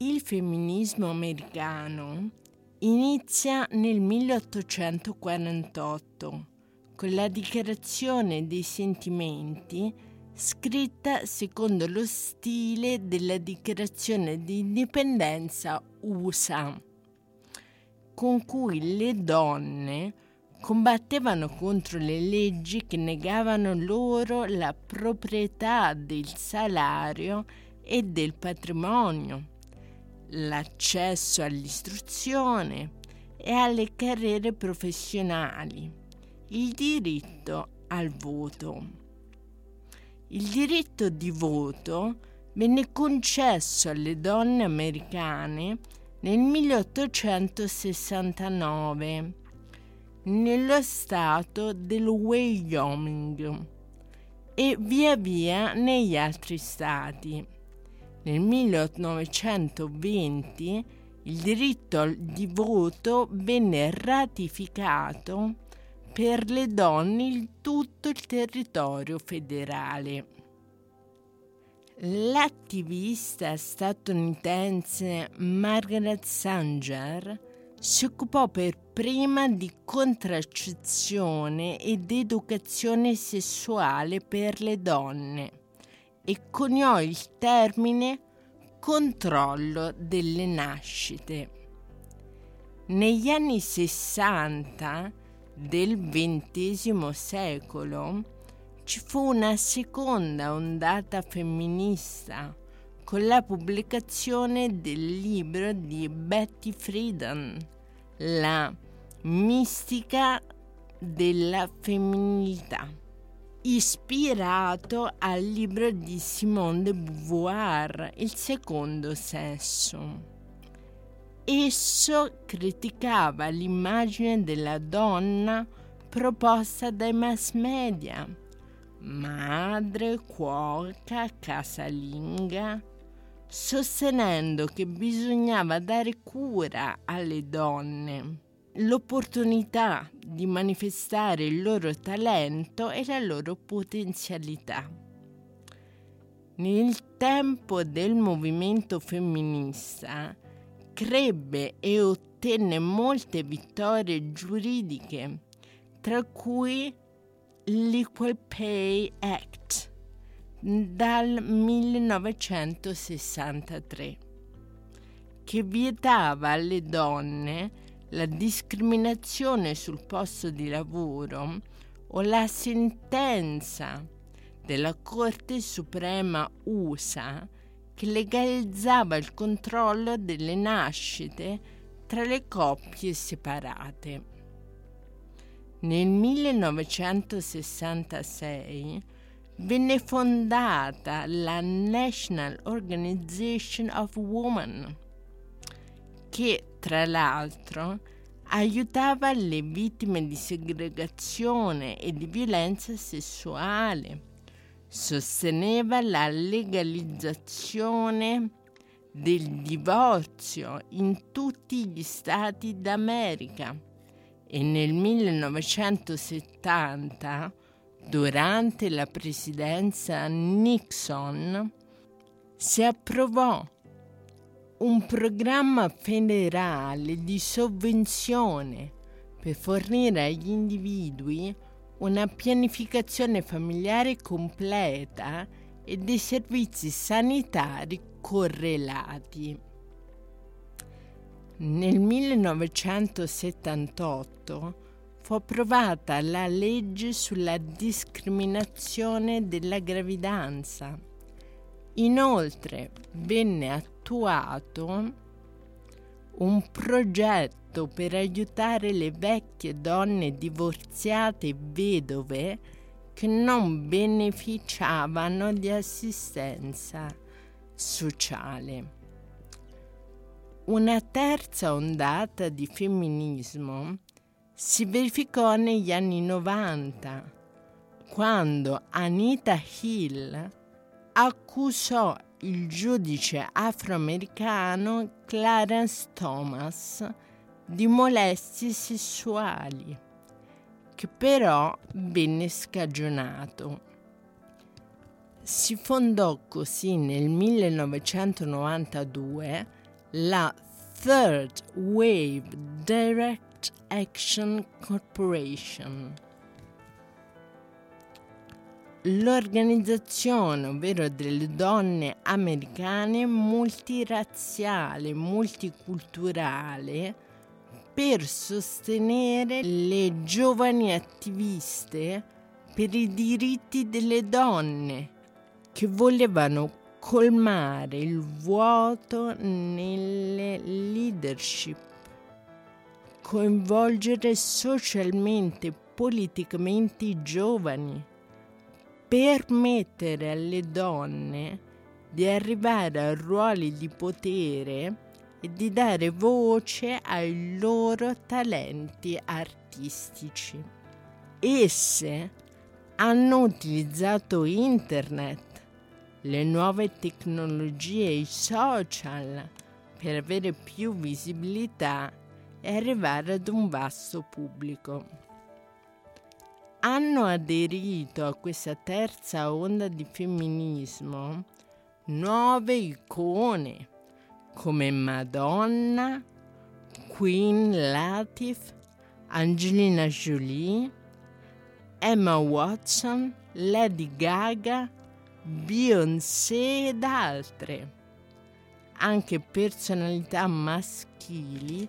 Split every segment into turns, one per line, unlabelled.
Il femminismo americano inizia nel 1848 con la dichiarazione dei sentimenti scritta secondo lo stile della dichiarazione di indipendenza USA, con cui le donne combattevano contro le leggi che negavano loro la proprietà del salario e del patrimonio l'accesso all'istruzione e alle carriere professionali, il diritto al voto. Il diritto di voto venne concesso alle donne americane nel 1869 nello stato del Wyoming e via via negli altri stati. Nel 1920 il diritto di voto venne ratificato per le donne in tutto il territorio federale. L'attivista statunitense Margaret Sanger si occupò per prima di contraccezione ed educazione sessuale per le donne e coniò il termine controllo delle nascite. Negli anni 60 del XX secolo ci fu una seconda ondata femminista con la pubblicazione del libro di Betty Friedan, La mistica della femminilità ispirato al libro di Simone de Beauvoir, Il secondo sesso. Esso criticava l'immagine della donna proposta dai mass media, madre, cuoca, casalinga, sostenendo che bisognava dare cura alle donne l'opportunità di manifestare il loro talento e la loro potenzialità. Nel tempo del movimento femminista crebbe e ottenne molte vittorie giuridiche, tra cui l'Equal Pay Act dal 1963, che vietava alle donne la discriminazione sul posto di lavoro o la sentenza della Corte Suprema USA che legalizzava il controllo delle nascite tra le coppie separate. Nel 1966 venne fondata la National Organization of Women, che tra l'altro, aiutava le vittime di segregazione e di violenza sessuale, sosteneva la legalizzazione del divorzio in tutti gli stati d'America e nel 1970, durante la presidenza Nixon, si approvò un programma federale di sovvenzione per fornire agli individui una pianificazione familiare completa e dei servizi sanitari correlati. Nel 1978 fu approvata la legge sulla discriminazione della gravidanza. Inoltre venne attuata attuato un progetto per aiutare le vecchie donne divorziate e vedove che non beneficiavano di assistenza sociale. Una terza ondata di femminismo si verificò negli anni 90, quando Anita Hill accusò il giudice afroamericano Clarence Thomas di molestie sessuali, che però venne scagionato. Si fondò così nel 1992 la Third Wave Direct Action Corporation. L'organizzazione, ovvero delle donne americane multirazziale, multiculturale, per sostenere le giovani attiviste per i diritti delle donne che volevano colmare il vuoto nelle leadership, coinvolgere socialmente e politicamente i giovani, permettere alle donne di arrivare a ruoli di potere e di dare voce ai loro talenti artistici. Esse hanno utilizzato internet le nuove tecnologie e i social per avere più visibilità e arrivare ad un vasto pubblico. Hanno aderito a questa terza onda di femminismo nuove icone come Madonna, Queen Latif, Angelina Jolie, Emma Watson, Lady Gaga Beyoncé ed altre, anche personalità maschili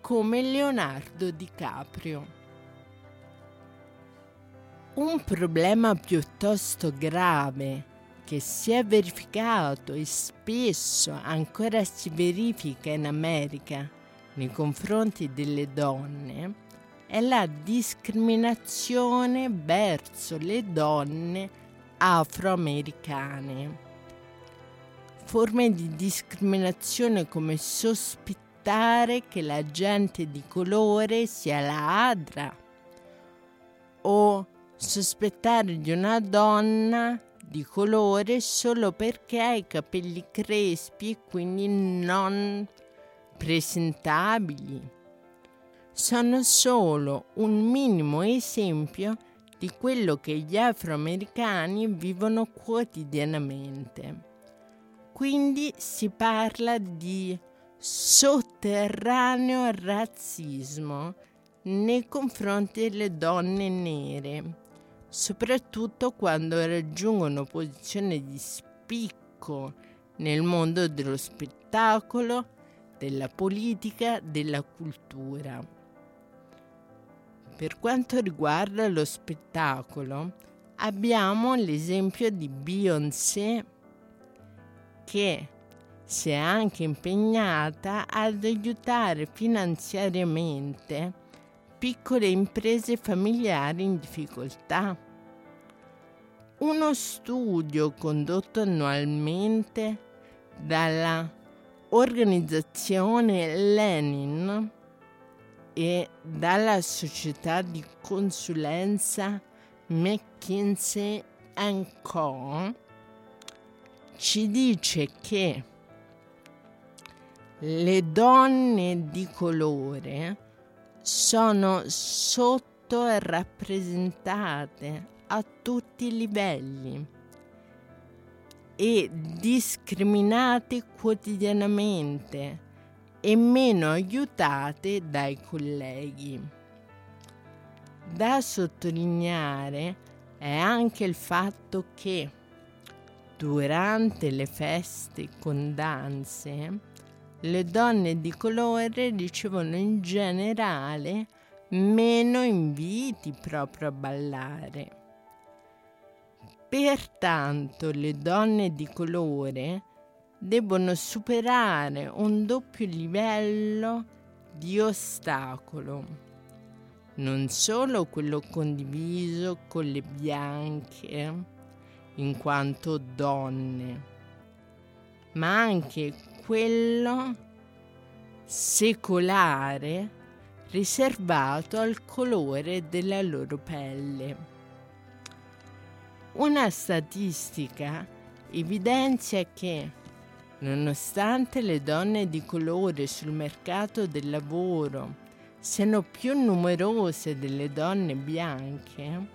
come Leonardo DiCaprio. Un problema piuttosto grave che si è verificato e spesso ancora si verifica in America nei confronti delle donne è la discriminazione verso le donne afroamericane. Forme di discriminazione come sospettare che la gente di colore sia ladra o sospettare di una donna di colore solo perché ha i capelli crespi e quindi non presentabili. Sono solo un minimo esempio di quello che gli afroamericani vivono quotidianamente. Quindi si parla di sotterraneo razzismo nei confronti delle donne nere, soprattutto quando raggiungono posizioni di spicco nel mondo dello spettacolo, della politica, della cultura. Per quanto riguarda lo spettacolo, abbiamo l'esempio di Beyoncé che si è anche impegnata ad aiutare finanziariamente piccole imprese familiari in difficoltà. Uno studio condotto annualmente dalla organizzazione Lenin e dalla società di consulenza McKinsey Co. ci dice che le donne di colore sono sottorappresentate a tutti i livelli e discriminate quotidianamente e meno aiutate dai colleghi. Da sottolineare è anche il fatto che durante le feste con danze le donne di colore ricevono in generale meno inviti proprio a ballare. Pertanto le donne di colore debbono superare un doppio livello di ostacolo, non solo quello condiviso con le bianche in quanto donne, ma anche quello secolare riservato al colore della loro pelle. Una statistica evidenzia che Nonostante le donne di colore sul mercato del lavoro siano più numerose delle donne bianche,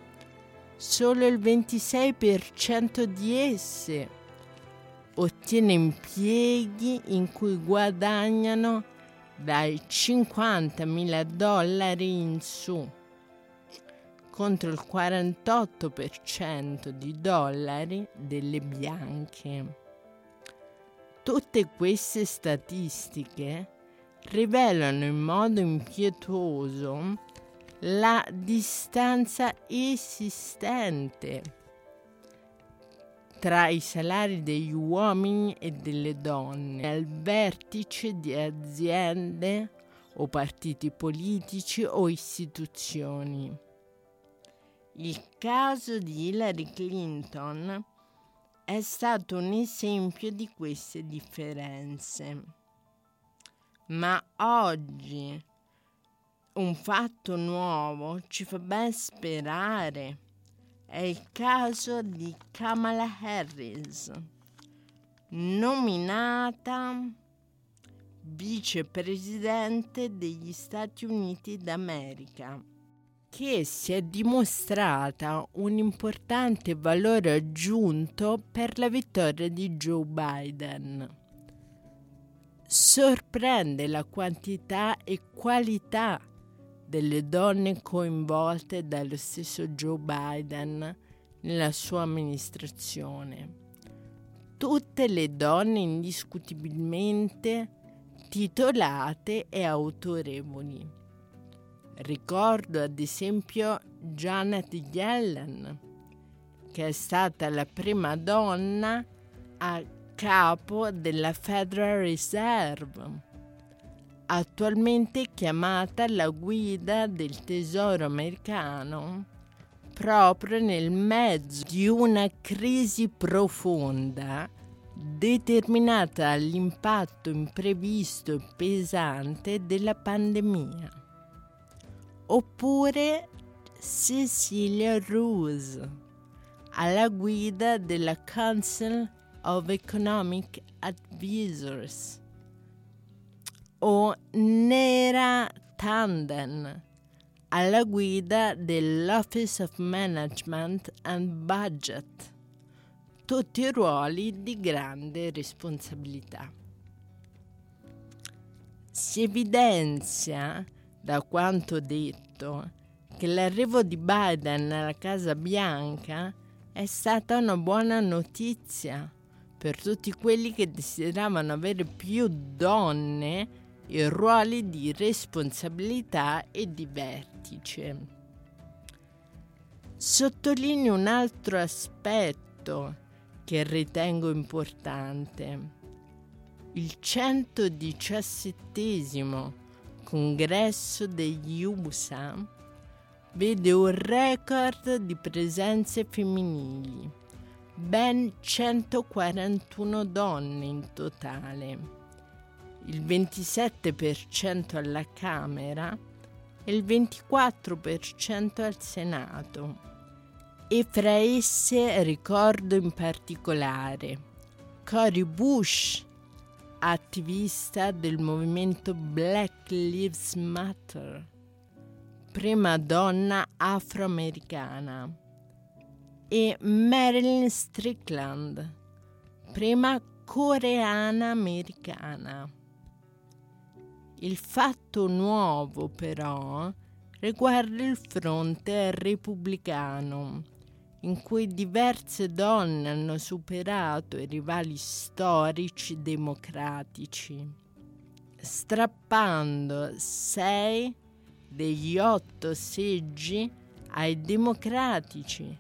solo il 26% di esse ottiene impieghi in cui guadagnano dai 50.000 dollari in su contro il 48% di dollari delle bianche. Tutte queste statistiche rivelano in modo impietoso la distanza esistente tra i salari degli uomini e delle donne al vertice di aziende o partiti politici o istituzioni. Il caso di Hillary Clinton è stato un esempio di queste differenze. Ma oggi un fatto nuovo ci fa ben sperare. È il caso di Kamala Harris, nominata vicepresidente degli Stati Uniti d'America che si è dimostrata un importante valore aggiunto per la vittoria di Joe Biden. Sorprende la quantità e qualità delle donne coinvolte dallo stesso Joe Biden nella sua amministrazione. Tutte le donne indiscutibilmente titolate e autorevoli Ricordo ad esempio Janet Yellen, che è stata la prima donna a capo della Federal Reserve, attualmente chiamata la guida del tesoro americano proprio nel mezzo di una crisi profonda determinata dall'impatto imprevisto e pesante della pandemia oppure Cecilia Rose alla guida della Council of Economic Advisors o Nera Tanden alla guida dell'Office of Management and Budget, tutti ruoli di grande responsabilità. Si evidenzia da quanto detto, che l'arrivo di Biden alla Casa Bianca è stata una buona notizia per tutti quelli che desideravano avere più donne in ruoli di responsabilità e di vertice. Sottolineo un altro aspetto che ritengo importante. Il 117 congresso degli USA vede un record di presenze femminili, ben 141 donne in totale, il 27% alla Camera e il 24% al Senato. E fra esse ricordo in particolare Cory Bush, attivista del movimento Black Lives Matter, prima donna afroamericana, e Marilyn Strickland, prima coreana americana. Il fatto nuovo però riguarda il fronte repubblicano in cui diverse donne hanno superato i rivali storici democratici, strappando sei degli otto seggi ai democratici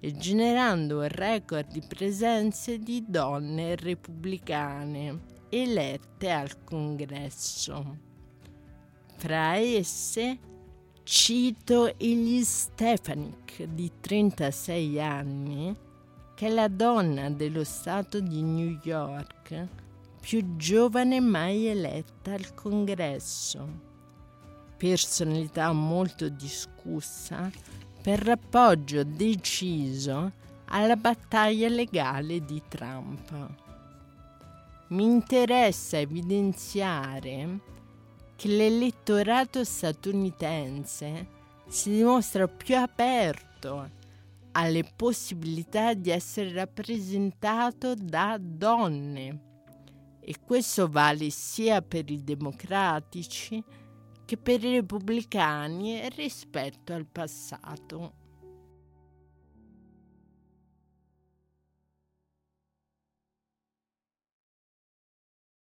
e generando un record di presenze di donne repubblicane elette al congresso. Fra esse Cito Illy Stefanik, di 36 anni, che è la donna dello Stato di New York più giovane mai eletta al congresso. Personalità molto discussa per l'appoggio deciso alla battaglia legale di Trump. Mi interessa evidenziare che l'elettorato statunitense si dimostra più aperto ha le possibilità di essere rappresentato da donne e questo vale sia per i democratici che per i repubblicani rispetto al passato.